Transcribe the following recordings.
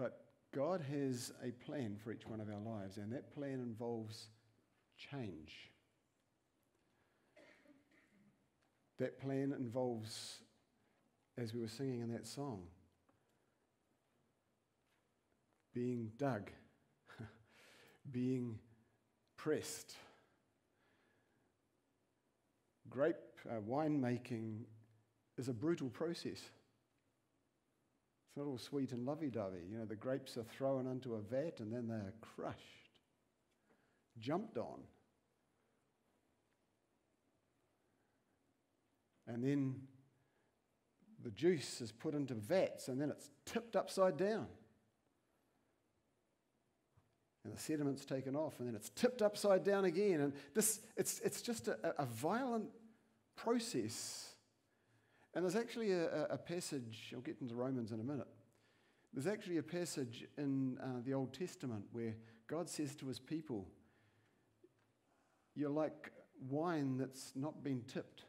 But God has a plan for each one of our lives, and that plan involves change. That plan involves, as we were singing in that song, being dug, being pressed. Grape uh, winemaking is a brutal process. It's not all sweet and lovey dovey. You know, the grapes are thrown into a vat and then they are crushed, jumped on. And then the juice is put into vats and then it's tipped upside down. And the sediment's taken off and then it's tipped upside down again. And this, it's, it's just a, a violent process and there's actually a, a, passage, I'll get into Romans in a minute. There's actually a passage in uh, the Old Testament where God says to his people, You're like wine that's not been tipped.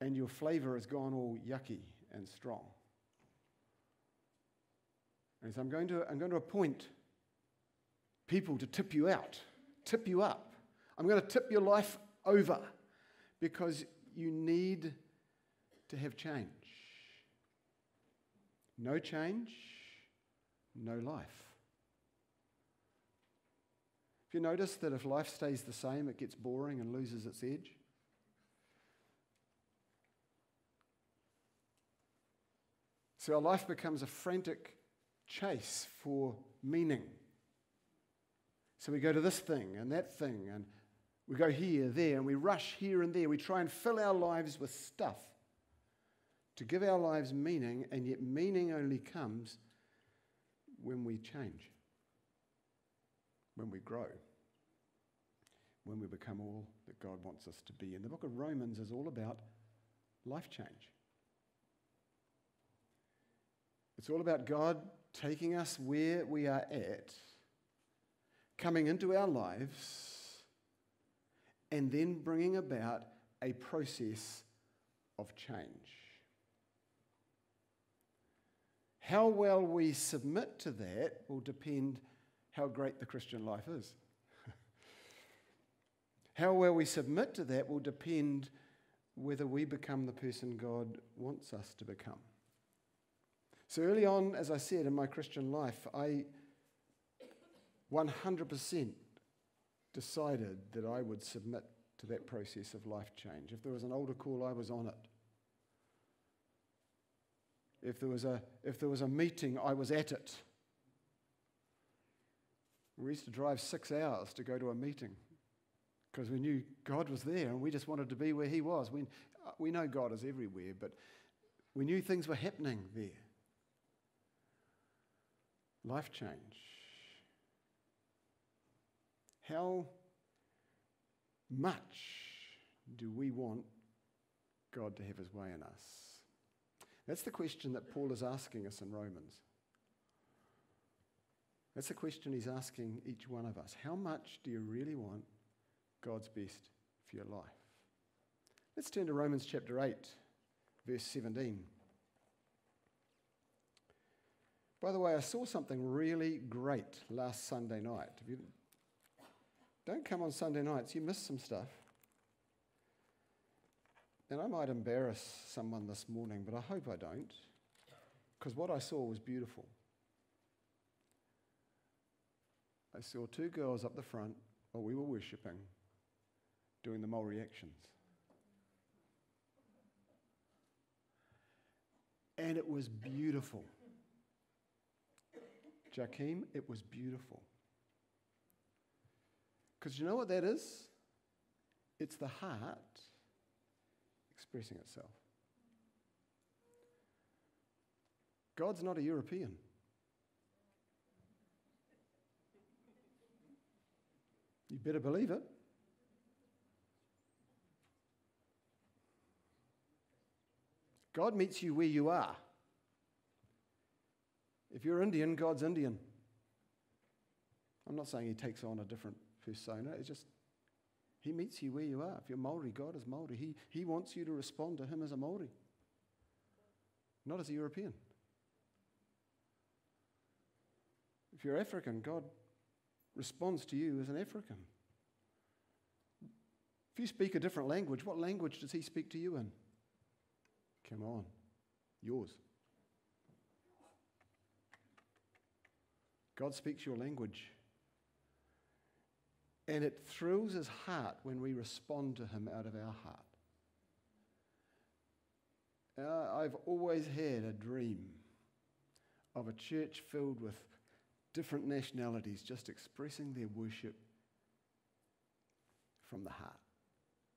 And your flavor has gone all yucky and strong. And so I'm going to, I'm going to appoint people to tip you out, tip you up. I'm going to tip your life over because you need to have change. No change, no life. If you notice that if life stays the same, it gets boring and loses its edge? So our life becomes a frantic chase for meaning. So we go to this thing and that thing and we go here, there, and we rush here and there. We try and fill our lives with stuff to give our lives meaning, and yet meaning only comes when we change, when we grow, when we become all that God wants us to be. And the book of Romans is all about life change. It's all about God taking us where we are at, coming into our lives and then bringing about a process of change. How well we submit to that will depend how great the Christian life is. how well we submit to that will depend whether we become the person God wants us to become. So early on, as I said, in my Christian life, I 100% decided that I would submit to that process of life change. If there was an altar call, I was on it. If there was a, if there was a meeting, I was at it. We used to drive six hours to go to a meeting because we knew God was there and we just wanted to be where He was. We, we know God is everywhere, but we knew things were happening there. Life change. How much do we want God to have his way in us? That's the question that Paul is asking us in Romans. That's the question he's asking each one of us. How much do you really want God's best for your life? Let's turn to Romans chapter 8, verse 17. By the way, I saw something really great last Sunday night. Have you don't come on Sunday nights, you miss some stuff. And I might embarrass someone this morning, but I hope I don't, because what I saw was beautiful. I saw two girls up the front while we were worshipping doing the Maori actions. And it was beautiful. Jakeem, it was beautiful. Because you know what that is? It's the heart expressing itself. God's not a European. You better believe it. God meets you where you are. If you're Indian, God's Indian. I'm not saying he takes on a different persona. It's just, he meets you where you are. If you're Maori, God is Maori. He, he wants you to respond to him as a Maori, not as a European. If you're African, God responds to you as an African. If you speak a different language, what language does He speak to you in? Come on, yours. God speaks your language. And it thrills his heart when we respond to him out of our heart. Uh, I've always had a dream of a church filled with different nationalities just expressing their worship from the heart,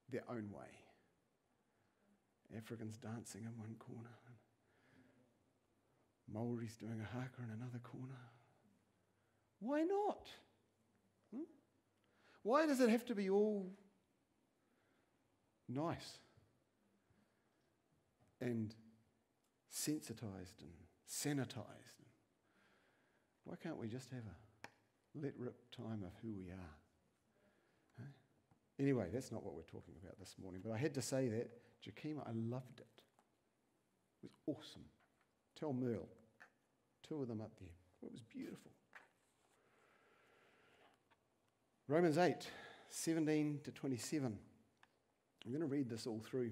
their own way. Africans dancing in one corner, Maoris doing a haka in another corner. Why not? Why does it have to be all nice and sensitized and sanitized? Why can't we just have a let rip time of who we are? Anyway, that's not what we're talking about this morning, but I had to say that. Jakima, I loved it. It was awesome. Tell Merle. Two of them up there. It was beautiful. Romans 8, 17 to 27. I'm going to read this all through.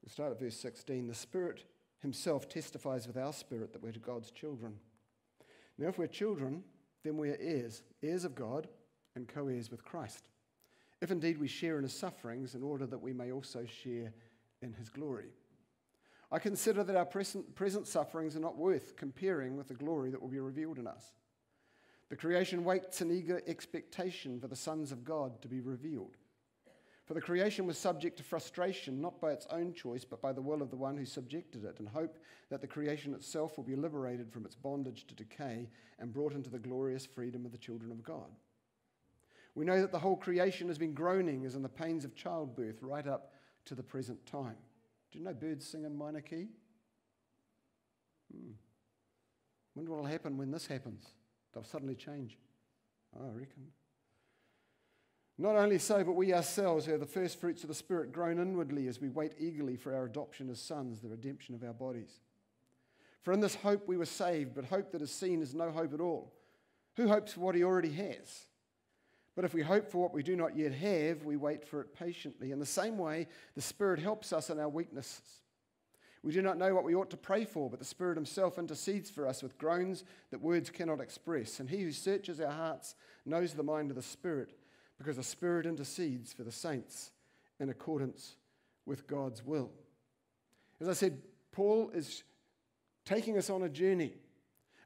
We'll start at verse 16. The Spirit Himself testifies with our spirit that we're to God's children. Now, if we're children, then we are heirs, heirs of God, and co heirs with Christ. If indeed we share in His sufferings, in order that we may also share in His glory. I consider that our present, present sufferings are not worth comparing with the glory that will be revealed in us. The creation waits in eager expectation for the sons of God to be revealed. For the creation was subject to frustration, not by its own choice, but by the will of the one who subjected it, in hope that the creation itself will be liberated from its bondage to decay and brought into the glorious freedom of the children of God. We know that the whole creation has been groaning as in the pains of childbirth right up to the present time. Do you know birds sing in minor key? Hmm. Wonder what will happen when this happens. They'll suddenly change. Oh, I reckon. Not only so, but we ourselves are the first fruits of the Spirit groan inwardly as we wait eagerly for our adoption as sons, the redemption of our bodies. For in this hope we were saved, but hope that is seen is no hope at all. Who hopes for what he already has? But if we hope for what we do not yet have, we wait for it patiently. In the same way, the Spirit helps us in our weaknesses. We do not know what we ought to pray for, but the Spirit Himself intercedes for us with groans that words cannot express. And He who searches our hearts knows the mind of the Spirit, because the Spirit intercedes for the saints in accordance with God's will. As I said, Paul is taking us on a journey,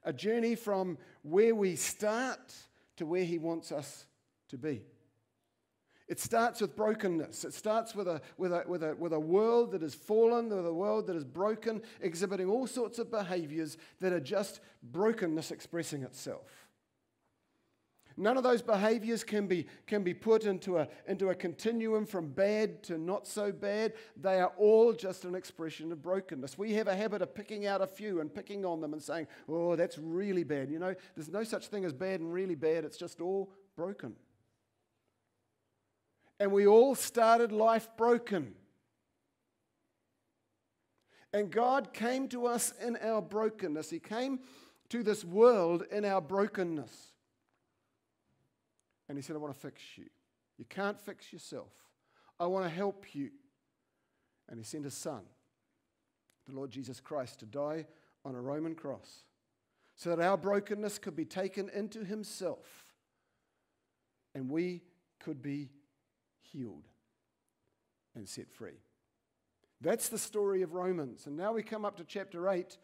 a journey from where we start to where he wants us to be. It starts with brokenness. It starts with a, with, a, with, a, with a world that is fallen, with a world that is broken, exhibiting all sorts of behaviors that are just brokenness expressing itself. None of those behaviors can be, can be put into a, into a continuum from bad to not so bad. They are all just an expression of brokenness. We have a habit of picking out a few and picking on them and saying, oh, that's really bad. You know, there's no such thing as bad and really bad, it's just all broken. And we all started life broken. And God came to us in our brokenness. He came to this world in our brokenness. And He said, I want to fix you. You can't fix yourself. I want to help you. And He sent His Son, the Lord Jesus Christ, to die on a Roman cross so that our brokenness could be taken into Himself and we could be healed and set free. That's the story of Romans. And now we come up to chapter 8,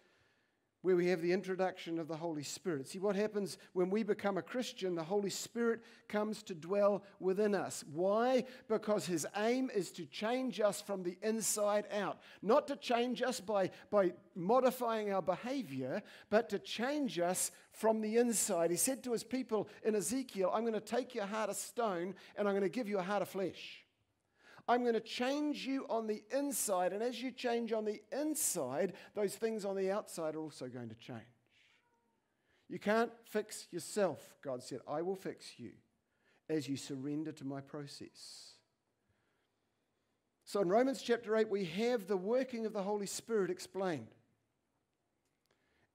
where we have the introduction of the Holy Spirit. See what happens when we become a Christian? The Holy Spirit comes to dwell within us. Why? Because his aim is to change us from the inside out. Not to change us by, by modifying our behavior, but to change us from the inside. He said to his people in Ezekiel, I'm going to take your heart of stone and I'm going to give you a heart of flesh. I'm going to change you on the inside. And as you change on the inside, those things on the outside are also going to change. You can't fix yourself, God said. I will fix you as you surrender to my process. So in Romans chapter 8, we have the working of the Holy Spirit explained.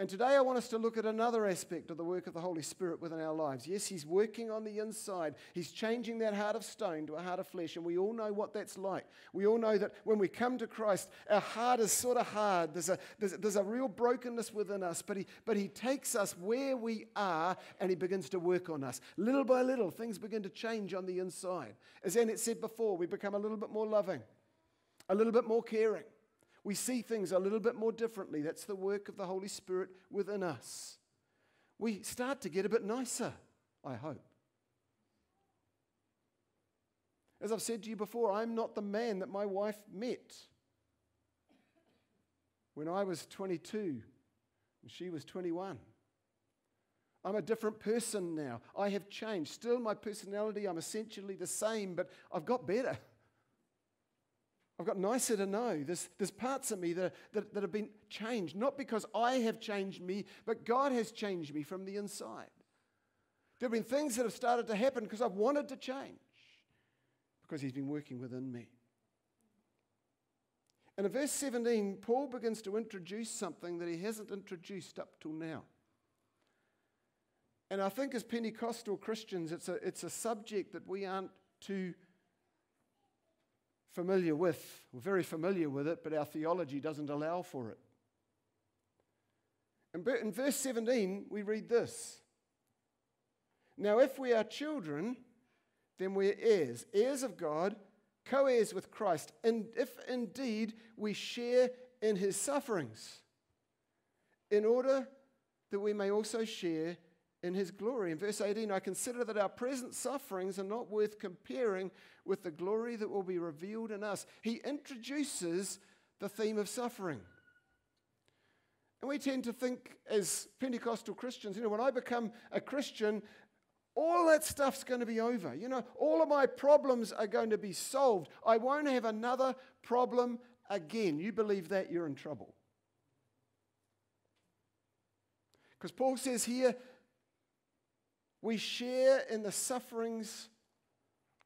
And today I want us to look at another aspect of the work of the Holy Spirit within our lives. Yes, He's working on the inside. He's changing that heart of stone to a heart of flesh, and we all know what that's like. We all know that when we come to Christ, our heart is sort of hard. There's a, there's, there's a real brokenness within us, but he, but he takes us where we are and He begins to work on us. Little by little, things begin to change on the inside. As Annette said before, we become a little bit more loving, a little bit more caring we see things a little bit more differently. That's the work of the Holy Spirit within us. We start to get a bit nicer, I hope. As I've said to you before, I'm not the man that my wife met when I was 22 and she was 21. I'm a different person now. I have changed. Still, my personality, I'm essentially the same, but I've got better. I've got nicer to know. There's, there's parts of me that, that, that have been changed, not because I have changed me, but God has changed me from the inside. There have been things that have started to happen because I've wanted to change, because He's been working within me. And in verse 17, Paul begins to introduce something that he hasn't introduced up till now. And I think as Pentecostal Christians, it's a, it's a subject that we aren't too familiar with. We're very familiar with it, but our theology doesn't allow for it. And in verse 17, we read this Now, if we are children, then we're heirs, heirs of God, co heirs with Christ, and if indeed we share in his sufferings, in order that we may also share in his glory. In verse 18, I consider that our present sufferings are not worth comparing with the glory that will be revealed in us. He introduces the theme of suffering. And we tend to think as Pentecostal Christians, you know, when I become a Christian, all that stuff's going to be over. You know, all of my problems are going to be solved. I won't have another problem again. You believe that, you're in trouble. Because Paul says here, we share in the sufferings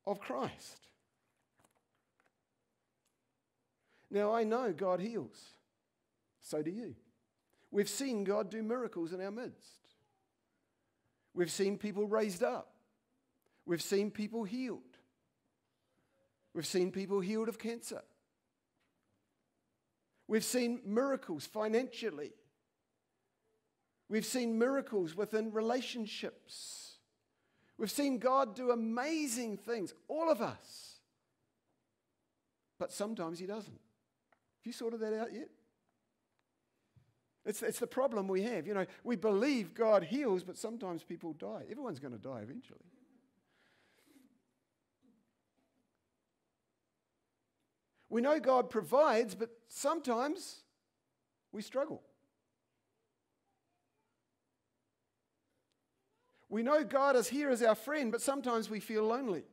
of Christ. Now, I know God heals. So do you. We've seen God do miracles in our midst. We've seen people raised up. We've seen people healed. We've seen people healed of cancer. We've seen miracles financially. We've seen miracles within relationships. We've seen God do amazing things, all of us. But sometimes He doesn't. Have you sorted that out yet? It's, it's the problem we have. You know, we believe God heals, but sometimes people die. Everyone's going to die eventually. We know God provides, but sometimes we struggle. We know God is here as our friend, but sometimes we feel lonely.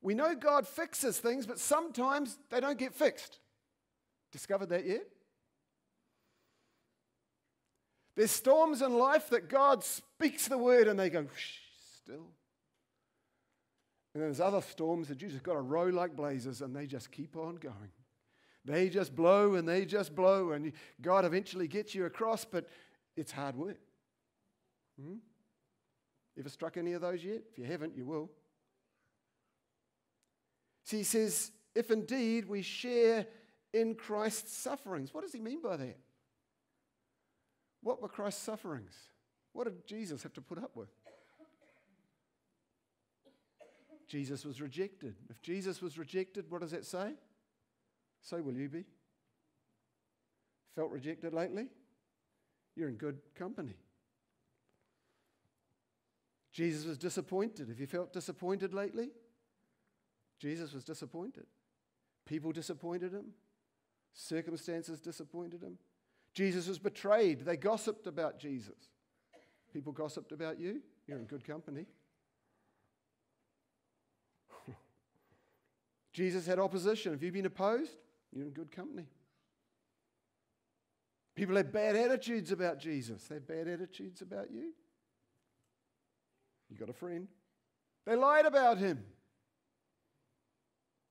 We know God fixes things, but sometimes they don't get fixed. Discovered that yet? There's storms in life that God speaks the word and they go still. And then there's other storms that you just got to row like blazes and they just keep on going. They just blow and they just blow, and God eventually gets you across, but it's hard work. Hmm? Ever struck any of those yet? If you haven't, you will. See, he says, if indeed we share in Christ's sufferings. What does he mean by that? What were Christ's sufferings? What did Jesus have to put up with? Jesus was rejected. If Jesus was rejected, what does that say? So will you be. Felt rejected lately? You're in good company. Jesus was disappointed. Have you felt disappointed lately? Jesus was disappointed. People disappointed him. Circumstances disappointed him. Jesus was betrayed. They gossiped about Jesus. People gossiped about you. You're in good company. Jesus had opposition. Have you been opposed? You're in good company. People have bad attitudes about Jesus. They have bad attitudes about you. You got a friend. They lied about him.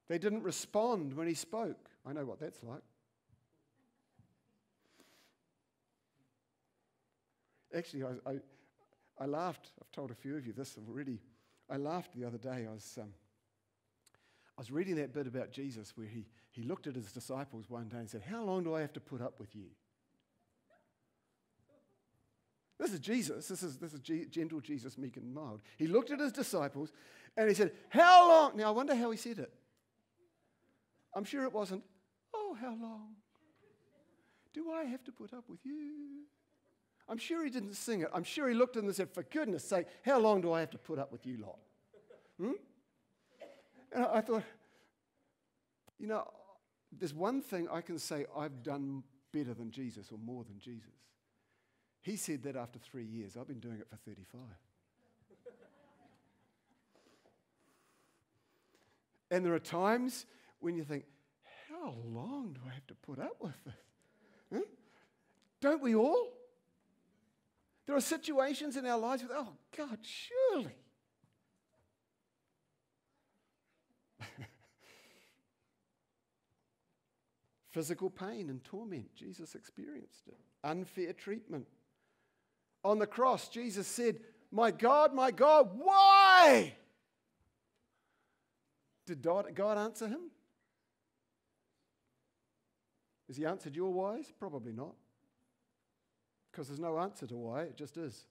They didn't respond when he spoke. I know what that's like. Actually, I, I, I, laughed. I've told a few of you this already. I laughed the other day. I was, um, I was reading that bit about Jesus where he, he looked at his disciples one day and said, How long do I have to put up with you? This is Jesus. This is, this is G- gentle Jesus, meek and mild. He looked at his disciples and he said, How long? Now, I wonder how he said it. I'm sure it wasn't, Oh, how long do I have to put up with you? I'm sure he didn't sing it. I'm sure he looked at them and said, For goodness sake, how long do I have to put up with you lot? Hmm? And I thought, you know, there's one thing I can say I've done better than Jesus or more than Jesus. He said that after three years. I've been doing it for 35. and there are times when you think, how long do I have to put up with this? Huh? Don't we all? There are situations in our lives with, oh, God, surely. Physical pain and torment, Jesus experienced it. Unfair treatment. On the cross, Jesus said, My God, my God, why? Did God answer him? Has he answered your whys? Probably not. Because there's no answer to why, it just is.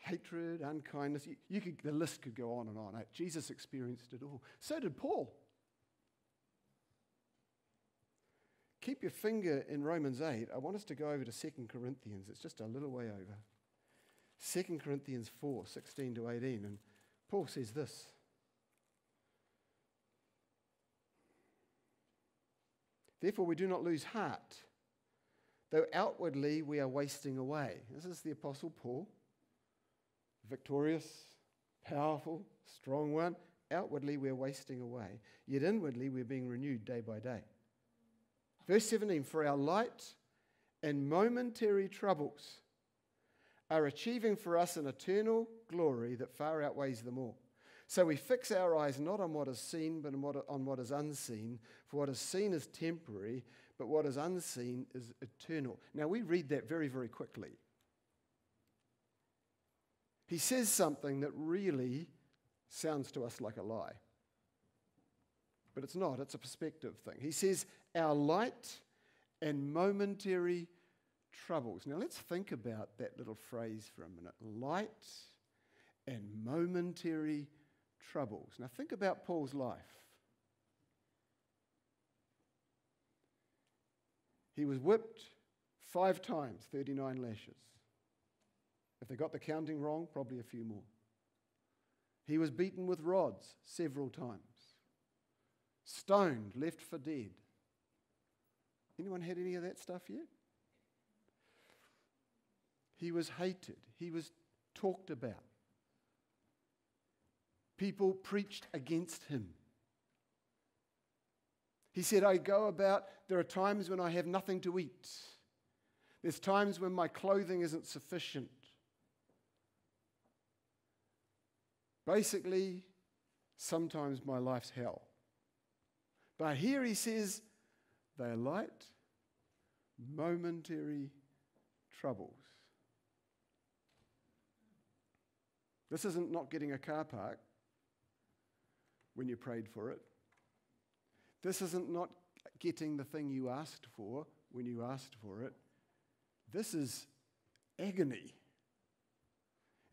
Hatred, unkindness, you, you could, the list could go on and on. Jesus experienced it all. So did Paul. Keep your finger in Romans 8. I want us to go over to 2 Corinthians. It's just a little way over. 2 Corinthians 4 16 to 18. And Paul says this Therefore, we do not lose heart, though outwardly we are wasting away. This is the Apostle Paul, victorious, powerful, strong one. Outwardly we are wasting away, yet inwardly we're being renewed day by day. Verse 17 For our light and momentary troubles are achieving for us an eternal glory that far outweighs them all. So we fix our eyes not on what is seen, but on what, on what is unseen. For what is seen is temporary, but what is unseen is eternal. Now we read that very, very quickly. He says something that really sounds to us like a lie. But it's not, it's a perspective thing. He says, Our light and momentary troubles. Now let's think about that little phrase for a minute light and momentary troubles. Now, think about Paul's life. He was whipped five times, 39 lashes. If they got the counting wrong, probably a few more. He was beaten with rods several times, stoned, left for dead. Anyone had any of that stuff yet? He was hated. He was talked about people preached against him. He said, I go about, there are times when I have nothing to eat. There's times when my clothing isn't sufficient. Basically, sometimes my life's hell. But here he says, they are light, momentary troubles. This isn't not getting a car park when you prayed for it. This isn't not getting the thing you asked for when you asked for it. This is agony.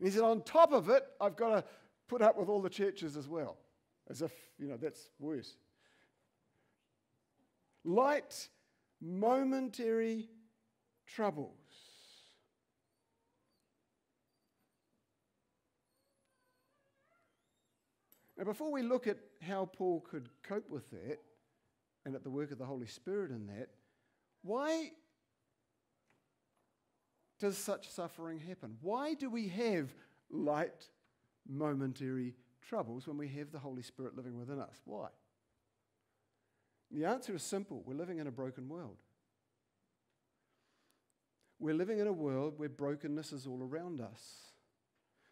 And he said, on top of it, I've got to put up with all the churches as well. As if, you know, that's worse. Light, momentary troubles. Now, before we look at how Paul could cope with that and at the work of the Holy Spirit in that, why does such suffering happen? Why do we have light, momentary troubles when we have the Holy Spirit living within us? Why? The answer is simple we're living in a broken world. We're living in a world where brokenness is all around us.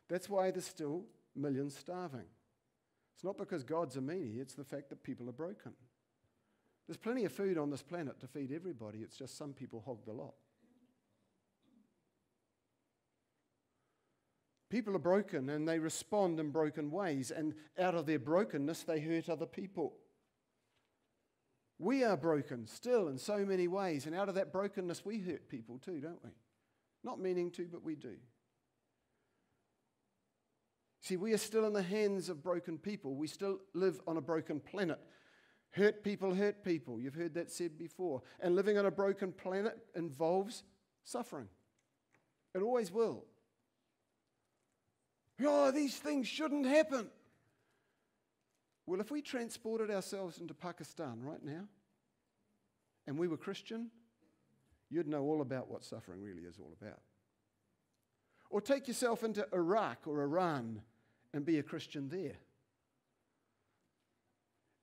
That's why there's still millions starving. It's not because God's a meanie, it's the fact that people are broken. There's plenty of food on this planet to feed everybody, it's just some people hog the lot. People are broken and they respond in broken ways, and out of their brokenness, they hurt other people. We are broken still in so many ways, and out of that brokenness, we hurt people too, don't we? Not meaning to, but we do. See, we are still in the hands of broken people. We still live on a broken planet. Hurt people hurt people. You've heard that said before. And living on a broken planet involves suffering, it always will. Oh, these things shouldn't happen. Well, if we transported ourselves into Pakistan right now and we were Christian, you'd know all about what suffering really is all about. Or take yourself into Iraq or Iran and be a Christian there.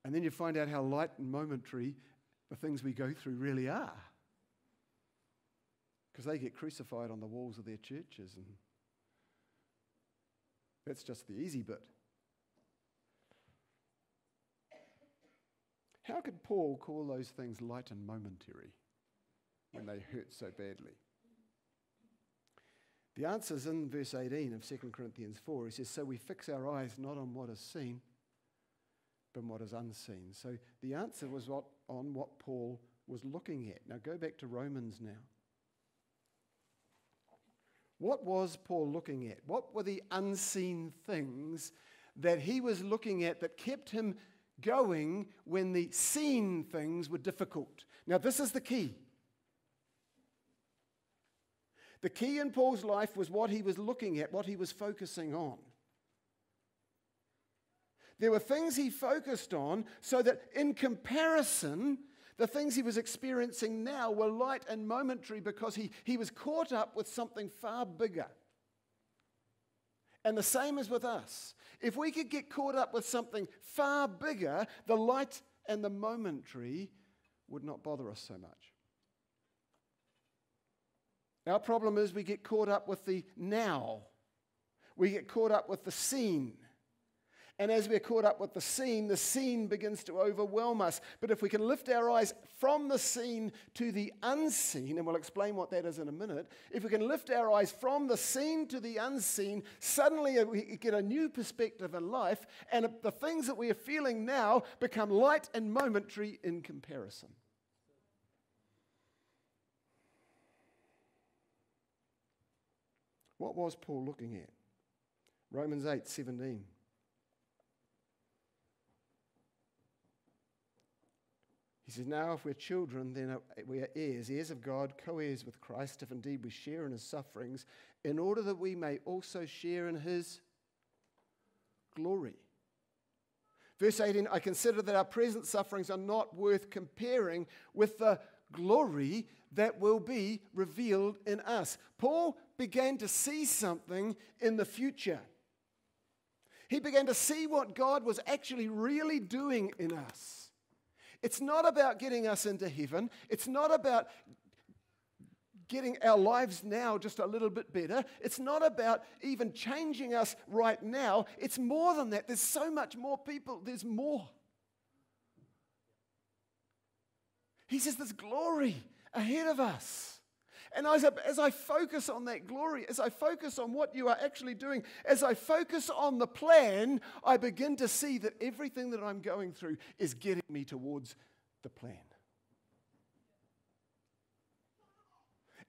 And then you find out how light and momentary the things we go through really are. Because they get crucified on the walls of their churches, and that's just the easy bit. How could Paul call those things light and momentary when they hurt so badly? The answer is in verse 18 of 2 Corinthians 4. He says, So we fix our eyes not on what is seen, but on what is unseen. So the answer was what, on what Paul was looking at. Now go back to Romans now. What was Paul looking at? What were the unseen things that he was looking at that kept him going when the seen things were difficult. Now, this is the key. The key in Paul's life was what he was looking at, what he was focusing on. There were things he focused on so that, in comparison, the things he was experiencing now were light and momentary because he, he was caught up with something far bigger. And the same is with us. If we could get caught up with something far bigger, the light and the momentary would not bother us so much. Our problem is we get caught up with the now. We get caught up with the seen. And as we're caught up with the seen, the seen begins to overwhelm us. But if we can lift our eyes from the seen to the unseen, and we'll explain what that is in a minute, if we can lift our eyes from the seen to the unseen, suddenly we get a new perspective in life, and the things that we are feeling now become light and momentary in comparison. What was Paul looking at? Romans 8 17. He says, Now, if we're children, then we are heirs, heirs of God, co heirs with Christ, if indeed we share in his sufferings, in order that we may also share in his glory. Verse 18 I consider that our present sufferings are not worth comparing with the glory that will be revealed in us. Paul began to see something in the future. He began to see what God was actually really doing in us. It's not about getting us into heaven. It's not about getting our lives now just a little bit better. It's not about even changing us right now. It's more than that. There's so much more people, there's more. He says there's glory ahead of us. And as I, as I focus on that glory, as I focus on what you are actually doing, as I focus on the plan, I begin to see that everything that I'm going through is getting me towards the plan.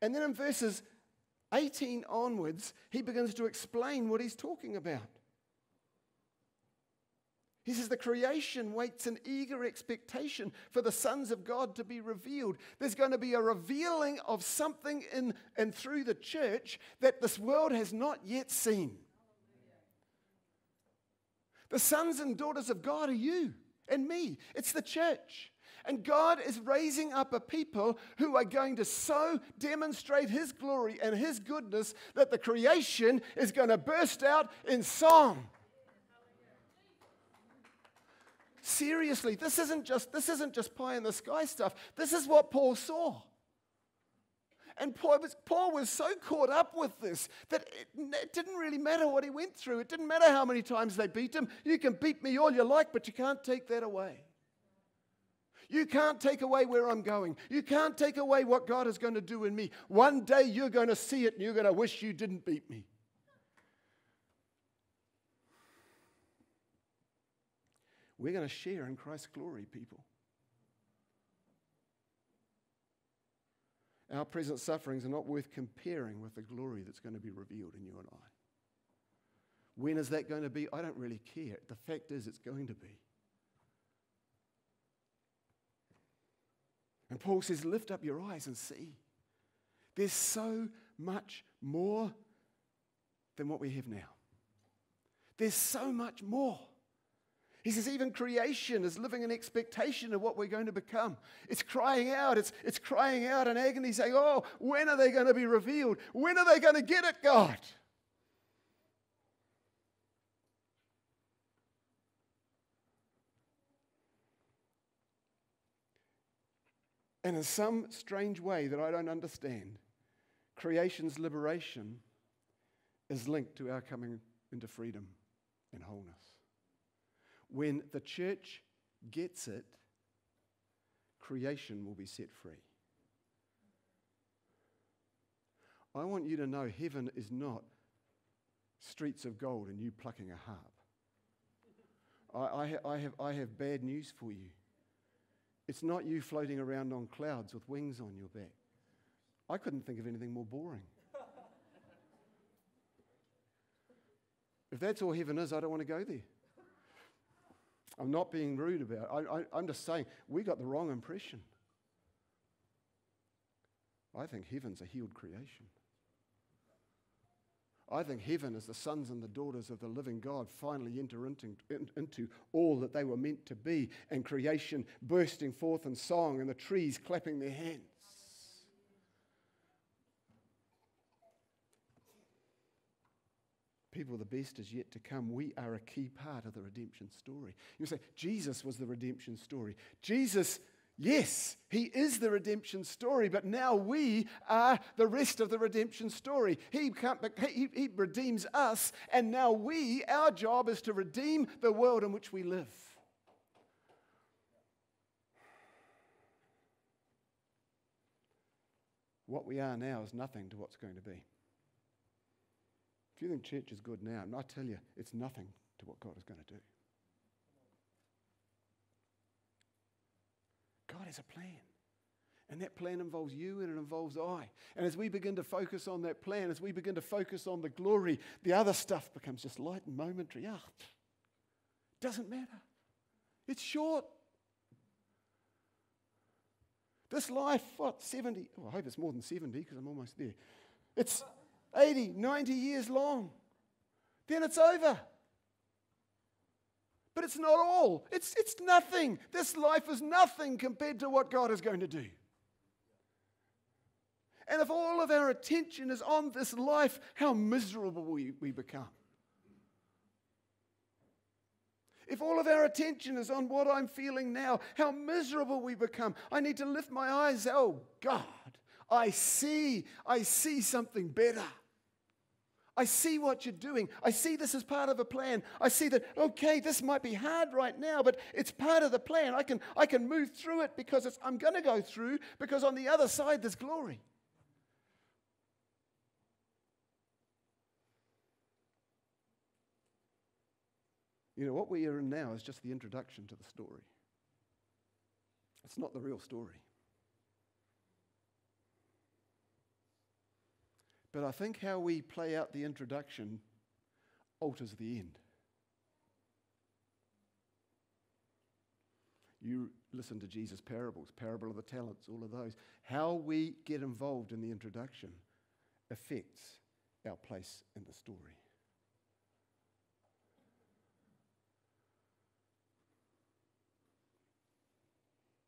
And then in verses 18 onwards, he begins to explain what he's talking about. He says the creation waits in eager expectation for the sons of God to be revealed. There's going to be a revealing of something in and through the church that this world has not yet seen. The sons and daughters of God are you and me. It's the church. And God is raising up a people who are going to so demonstrate His glory and His goodness that the creation is going to burst out in song. Seriously, this isn't just this isn't just pie in the sky stuff. This is what Paul saw. And Paul was, Paul was so caught up with this that it, it didn't really matter what he went through. It didn't matter how many times they beat him. You can beat me all you like, but you can't take that away. You can't take away where I'm going. You can't take away what God is going to do in me. One day you're going to see it and you're going to wish you didn't beat me. We're going to share in Christ's glory, people. Our present sufferings are not worth comparing with the glory that's going to be revealed in you and I. When is that going to be? I don't really care. The fact is, it's going to be. And Paul says, Lift up your eyes and see. There's so much more than what we have now. There's so much more. He says, even creation is living in expectation of what we're going to become. It's crying out, it's, it's crying out in agony, saying, Oh, when are they going to be revealed? When are they going to get it, God? And in some strange way that I don't understand, creation's liberation is linked to our coming into freedom and wholeness. When the church gets it, creation will be set free. I want you to know heaven is not streets of gold and you plucking a harp. I, I, I, have, I have bad news for you. It's not you floating around on clouds with wings on your back. I couldn't think of anything more boring. if that's all heaven is, I don't want to go there. I'm not being rude about it. I, am just saying we got the wrong impression. I think heaven's a healed creation. I think heaven, is the sons and the daughters of the living God finally enter into, into, all that they were meant to be, and creation bursting forth in song, and the trees clapping their hands. People, the best is yet to come. We are a key part of the redemption story. You say, Jesus was the redemption story. Jesus Yes, he is the redemption story, but now we are the rest of the redemption story. He, he, he, redeems us, and now we, our job is to redeem the world in which we live. What we are now is nothing to what's going to be. If you think church is good now, and I tell you, it's nothing to what God is going to do. God has a plan. And that plan involves you and it involves I. And as we begin to focus on that plan, as we begin to focus on the glory, the other stuff becomes just light and momentary. Ah, doesn't matter. It's short. This life, what, 70? Oh, I hope it's more than 70 because I'm almost there. It's 80, 90 years long. Then it's over. But it's not all. It's, it's nothing. This life is nothing compared to what God is going to do. And if all of our attention is on this life, how miserable we, we become. If all of our attention is on what I'm feeling now, how miserable we become. I need to lift my eyes. Oh, God, I see, I see something better. I see what you're doing. I see this as part of a plan. I see that, okay, this might be hard right now, but it's part of the plan. I can, I can move through it because I'm going to go through because on the other side there's glory. You know, what we are in now is just the introduction to the story. It's not the real story. But I think how we play out the introduction alters the end. You listen to Jesus' parables, parable of the talents, all of those. How we get involved in the introduction affects our place in the story.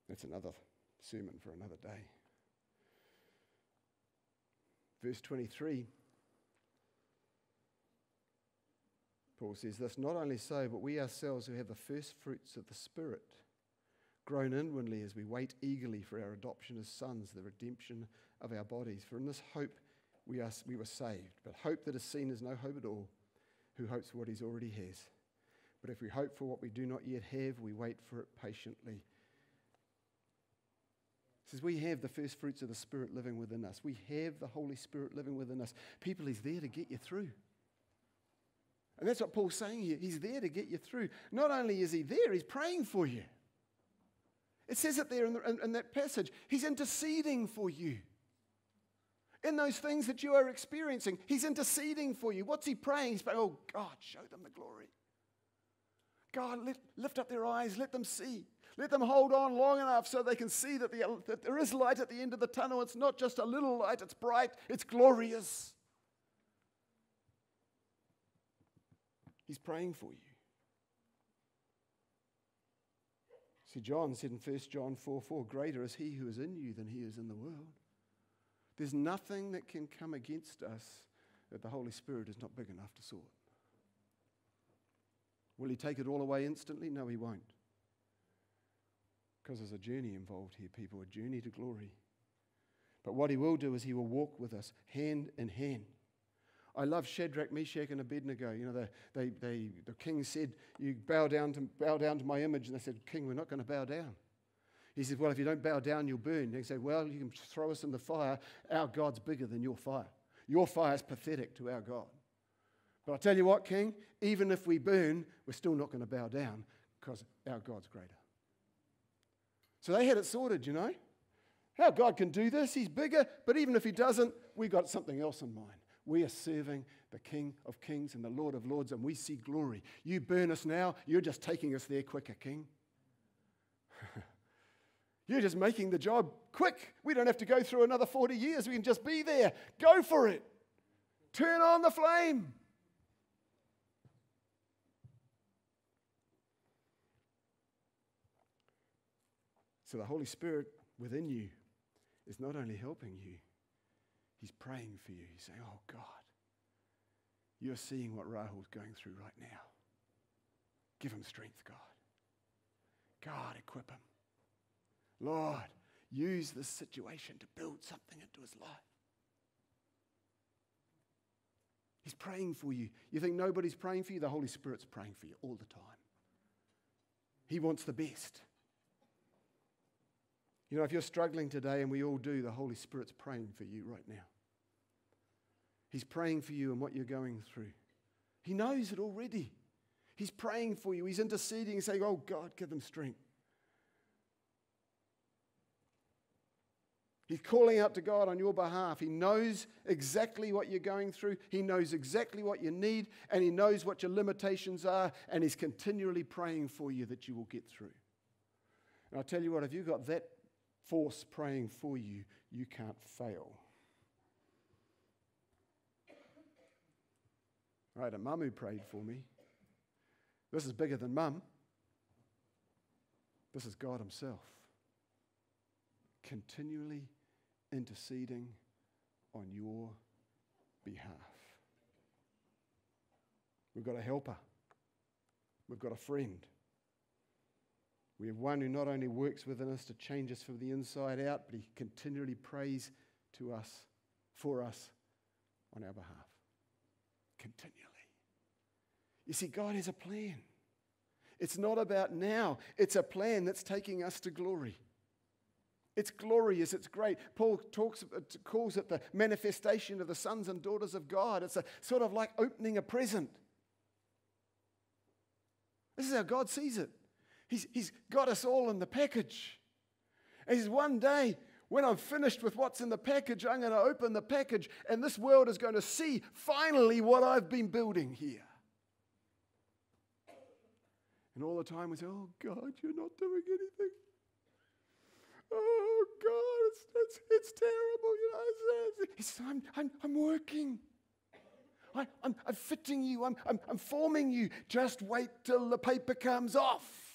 That's another sermon for another day. Verse 23, Paul says this Not only so, but we ourselves who have the first fruits of the Spirit groan inwardly as we wait eagerly for our adoption as sons, the redemption of our bodies. For in this hope we, are, we were saved. But hope that is seen is no hope at all. Who hopes for what he already has? But if we hope for what we do not yet have, we wait for it patiently. Says we have the first fruits of the Spirit living within us. We have the Holy Spirit living within us. People, He's there to get you through. And that's what Paul's saying here. He's there to get you through. Not only is He there, He's praying for you. It says it there in, the, in, in that passage. He's interceding for you. In those things that you are experiencing, He's interceding for you. What's He praying? He's praying, Oh, God, show them the glory. God, lift up their eyes, let them see. Let them hold on long enough so they can see that, the, that there is light at the end of the tunnel. It's not just a little light, it's bright, it's glorious. He's praying for you. See, John said in 1 John 4 4, Greater is he who is in you than he is in the world. There's nothing that can come against us that the Holy Spirit is not big enough to sort. Will he take it all away instantly? No, he won't. Because there's a journey involved here, people, a journey to glory. But what he will do is he will walk with us hand in hand. I love Shadrach, Meshach, and Abednego. You know, they, they, they, the king said, You bow down, to, bow down to my image. And they said, King, we're not going to bow down. He said, Well, if you don't bow down, you'll burn. He said, Well, you can throw us in the fire. Our God's bigger than your fire. Your fire is pathetic to our God. But I tell you what, King, even if we burn, we're still not going to bow down because our God's greater. So they had it sorted, you know. How God can do this, He's bigger, but even if He doesn't, we got something else in mind. We are serving the King of Kings and the Lord of Lords, and we see glory. You burn us now, you're just taking us there quicker, King. you're just making the job quick. We don't have to go through another 40 years. We can just be there. Go for it. Turn on the flame. So the Holy Spirit within you is not only helping you, He's praying for you. He's saying, Oh God, you're seeing what Rahul's going through right now. Give him strength, God. God, equip him. Lord, use this situation to build something into his life. He's praying for you. You think nobody's praying for you? The Holy Spirit's praying for you all the time. He wants the best. You know, if you're struggling today, and we all do, the Holy Spirit's praying for you right now. He's praying for you and what you're going through. He knows it already. He's praying for you. He's interceding, saying, Oh God, give them strength. He's calling out to God on your behalf. He knows exactly what you're going through. He knows exactly what you need, and He knows what your limitations are, and He's continually praying for you that you will get through. And I tell you what, if you've got that force praying for you, you can't fail. Had a mum who prayed for me. This is bigger than mum. This is God Himself continually interceding on your behalf. We've got a helper, we've got a friend. We have one who not only works within us to change us from the inside out, but he continually prays to us, for us, on our behalf. Continually. You see, God has a plan. It's not about now, it's a plan that's taking us to glory. It's glorious, it's great. Paul talks, uh, calls it the manifestation of the sons and daughters of God. It's a, sort of like opening a present. This is how God sees it. He's, he's got us all in the package. And he says, one day, when I'm finished with what's in the package, I'm going to open the package, and this world is going to see finally what I've been building here. And all the time we say, Oh God, you're not doing anything. Oh God, it's, it's, it's terrible. You know, it's, it's, I'm, I'm, I'm working. I, I'm, I'm fitting you. I'm, I'm, I'm forming you. Just wait till the paper comes off.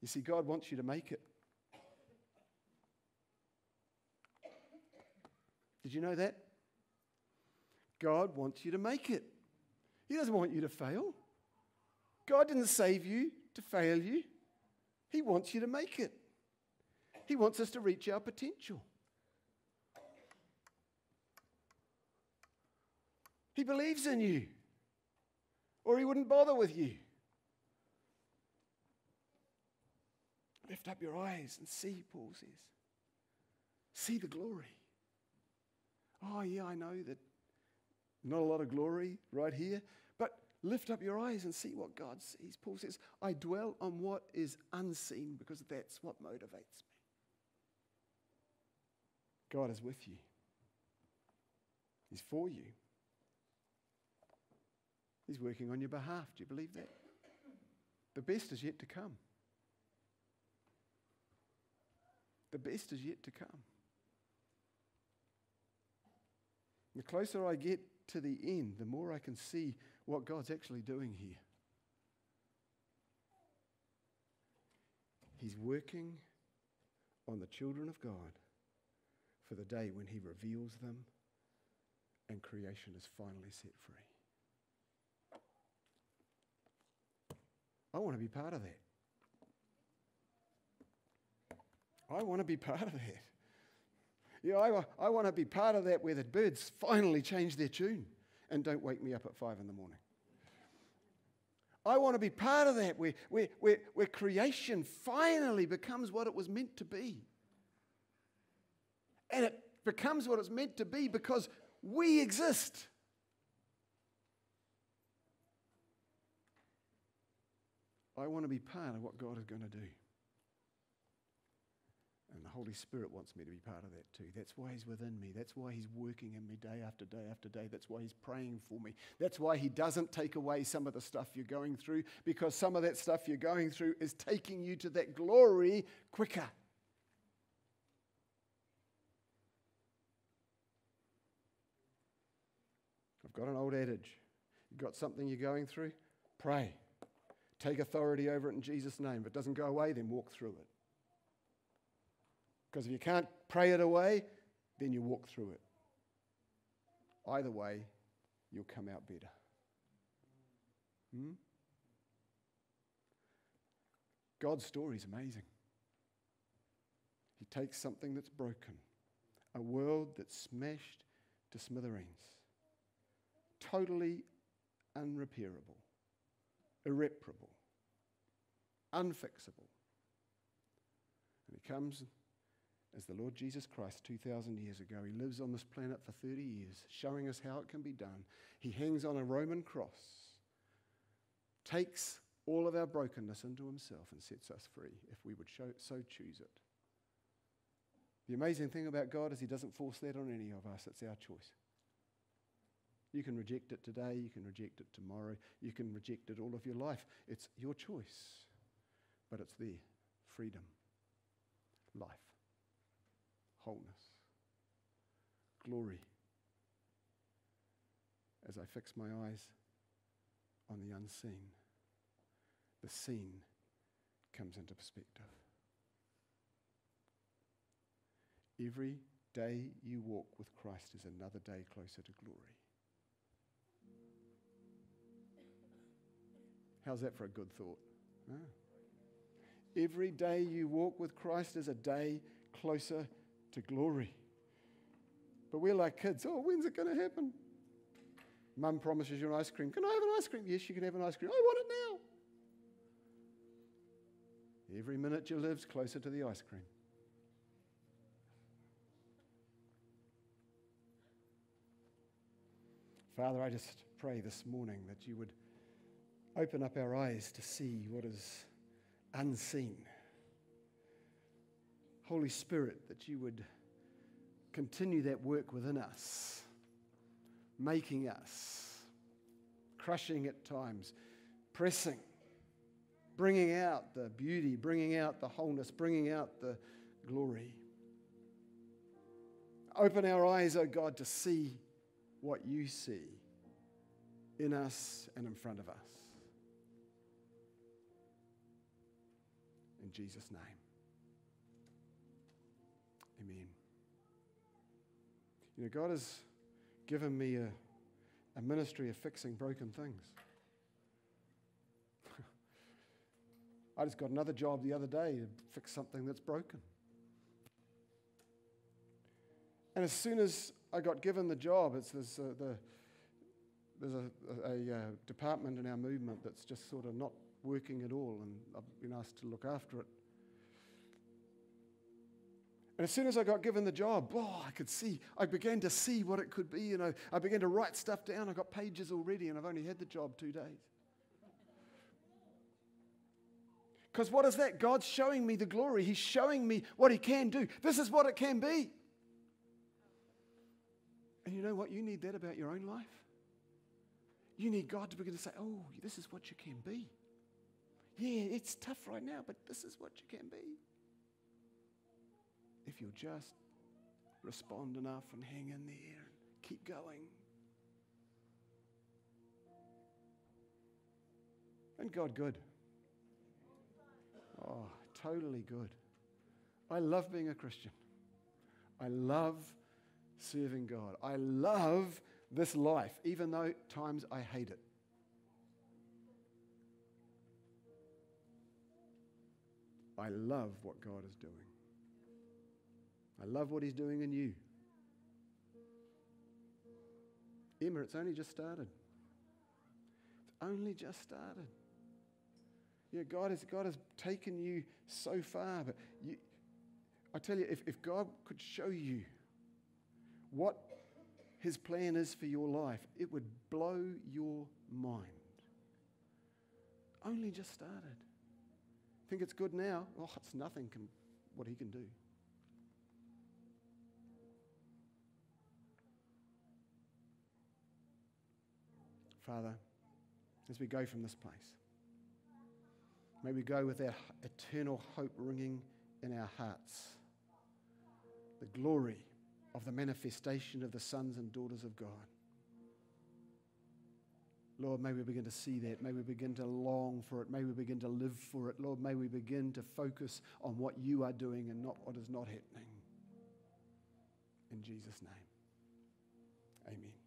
You see, God wants you to make it. Did you know that? God wants you to make it. He doesn't want you to fail. God didn't save you to fail you, He wants you to make it. He wants us to reach our potential. He believes in you, or He wouldn't bother with you. Lift up your eyes and see, Paul says. See the glory. Oh, yeah, I know that not a lot of glory right here, but lift up your eyes and see what God sees. Paul says, I dwell on what is unseen because that's what motivates me. God is with you, He's for you, He's working on your behalf. Do you believe that? The best is yet to come. The best is yet to come. The closer I get to the end, the more I can see what God's actually doing here. He's working on the children of God for the day when He reveals them and creation is finally set free. I want to be part of that. I want to be part of that. You know, I, I want to be part of that where the birds finally change their tune and don't wake me up at five in the morning. I want to be part of that where, where, where, where creation finally becomes what it was meant to be. And it becomes what it's meant to be because we exist. I want to be part of what God is going to do. And the Holy Spirit wants me to be part of that too. That's why He's within me. That's why He's working in me day after day after day. That's why He's praying for me. That's why He doesn't take away some of the stuff you're going through, because some of that stuff you're going through is taking you to that glory quicker. I've got an old adage. You've got something you're going through? Pray. Take authority over it in Jesus' name. If it doesn't go away, then walk through it. Because if you can't pray it away, then you walk through it. Either way, you'll come out better. Hmm? God's story is amazing. He takes something that's broken, a world that's smashed to smithereens, totally unrepairable, irreparable, unfixable. And he comes as the Lord Jesus Christ 2,000 years ago. He lives on this planet for 30 years, showing us how it can be done. He hangs on a Roman cross, takes all of our brokenness into himself, and sets us free if we would show, so choose it. The amazing thing about God is He doesn't force that on any of us, it's our choice. You can reject it today, you can reject it tomorrow, you can reject it all of your life. It's your choice, but it's there freedom, life wholeness, glory, as I fix my eyes on the unseen, the seen comes into perspective. Every day you walk with Christ is another day closer to glory. How's that for a good thought? Huh? Every day you walk with Christ is a day closer to glory. But we're like kids. Oh, when's it going to happen? Mum promises you an ice cream. Can I have an ice cream? Yes, you can have an ice cream. I want it now. Every minute you live's closer to the ice cream. Father, I just pray this morning that you would open up our eyes to see what is unseen Holy Spirit, that you would continue that work within us, making us, crushing at times, pressing, bringing out the beauty, bringing out the wholeness, bringing out the glory. Open our eyes, O oh God, to see what you see in us and in front of us. In Jesus' name. Amen. You know, God has given me a, a ministry of fixing broken things. I just got another job the other day to fix something that's broken. And as soon as I got given the job, it's this, uh, the, there's a, a, a, uh, department in our movement that's just sort of not working at all, and I've been asked to look after it. And as soon as I got given the job, oh, I could see, I began to see what it could be, and I, I began to write stuff down. I got pages already, and I've only had the job two days. Because what is that? God's showing me the glory. He's showing me what He can do. This is what it can be. And you know what? You need that about your own life. You need God to begin to say, oh, this is what you can be. Yeah, it's tough right now, but this is what you can be. If you'll just respond enough and hang in there and keep going. And God, good. Oh, totally good. I love being a Christian. I love serving God. I love this life, even though times I hate it. I love what God is doing. I love what He's doing in you. Emma, it's only just started. It's only just started. Yeah, God has, God has taken you so far, but you, I tell you, if, if God could show you what His plan is for your life, it would blow your mind. Only just started. Think it's good now? Oh, it's nothing can, what He can do. Father, as we go from this place, may we go with that eternal hope ringing in our hearts. The glory of the manifestation of the sons and daughters of God. Lord, may we begin to see that. May we begin to long for it. May we begin to live for it. Lord, may we begin to focus on what you are doing and not what is not happening. In Jesus' name, amen.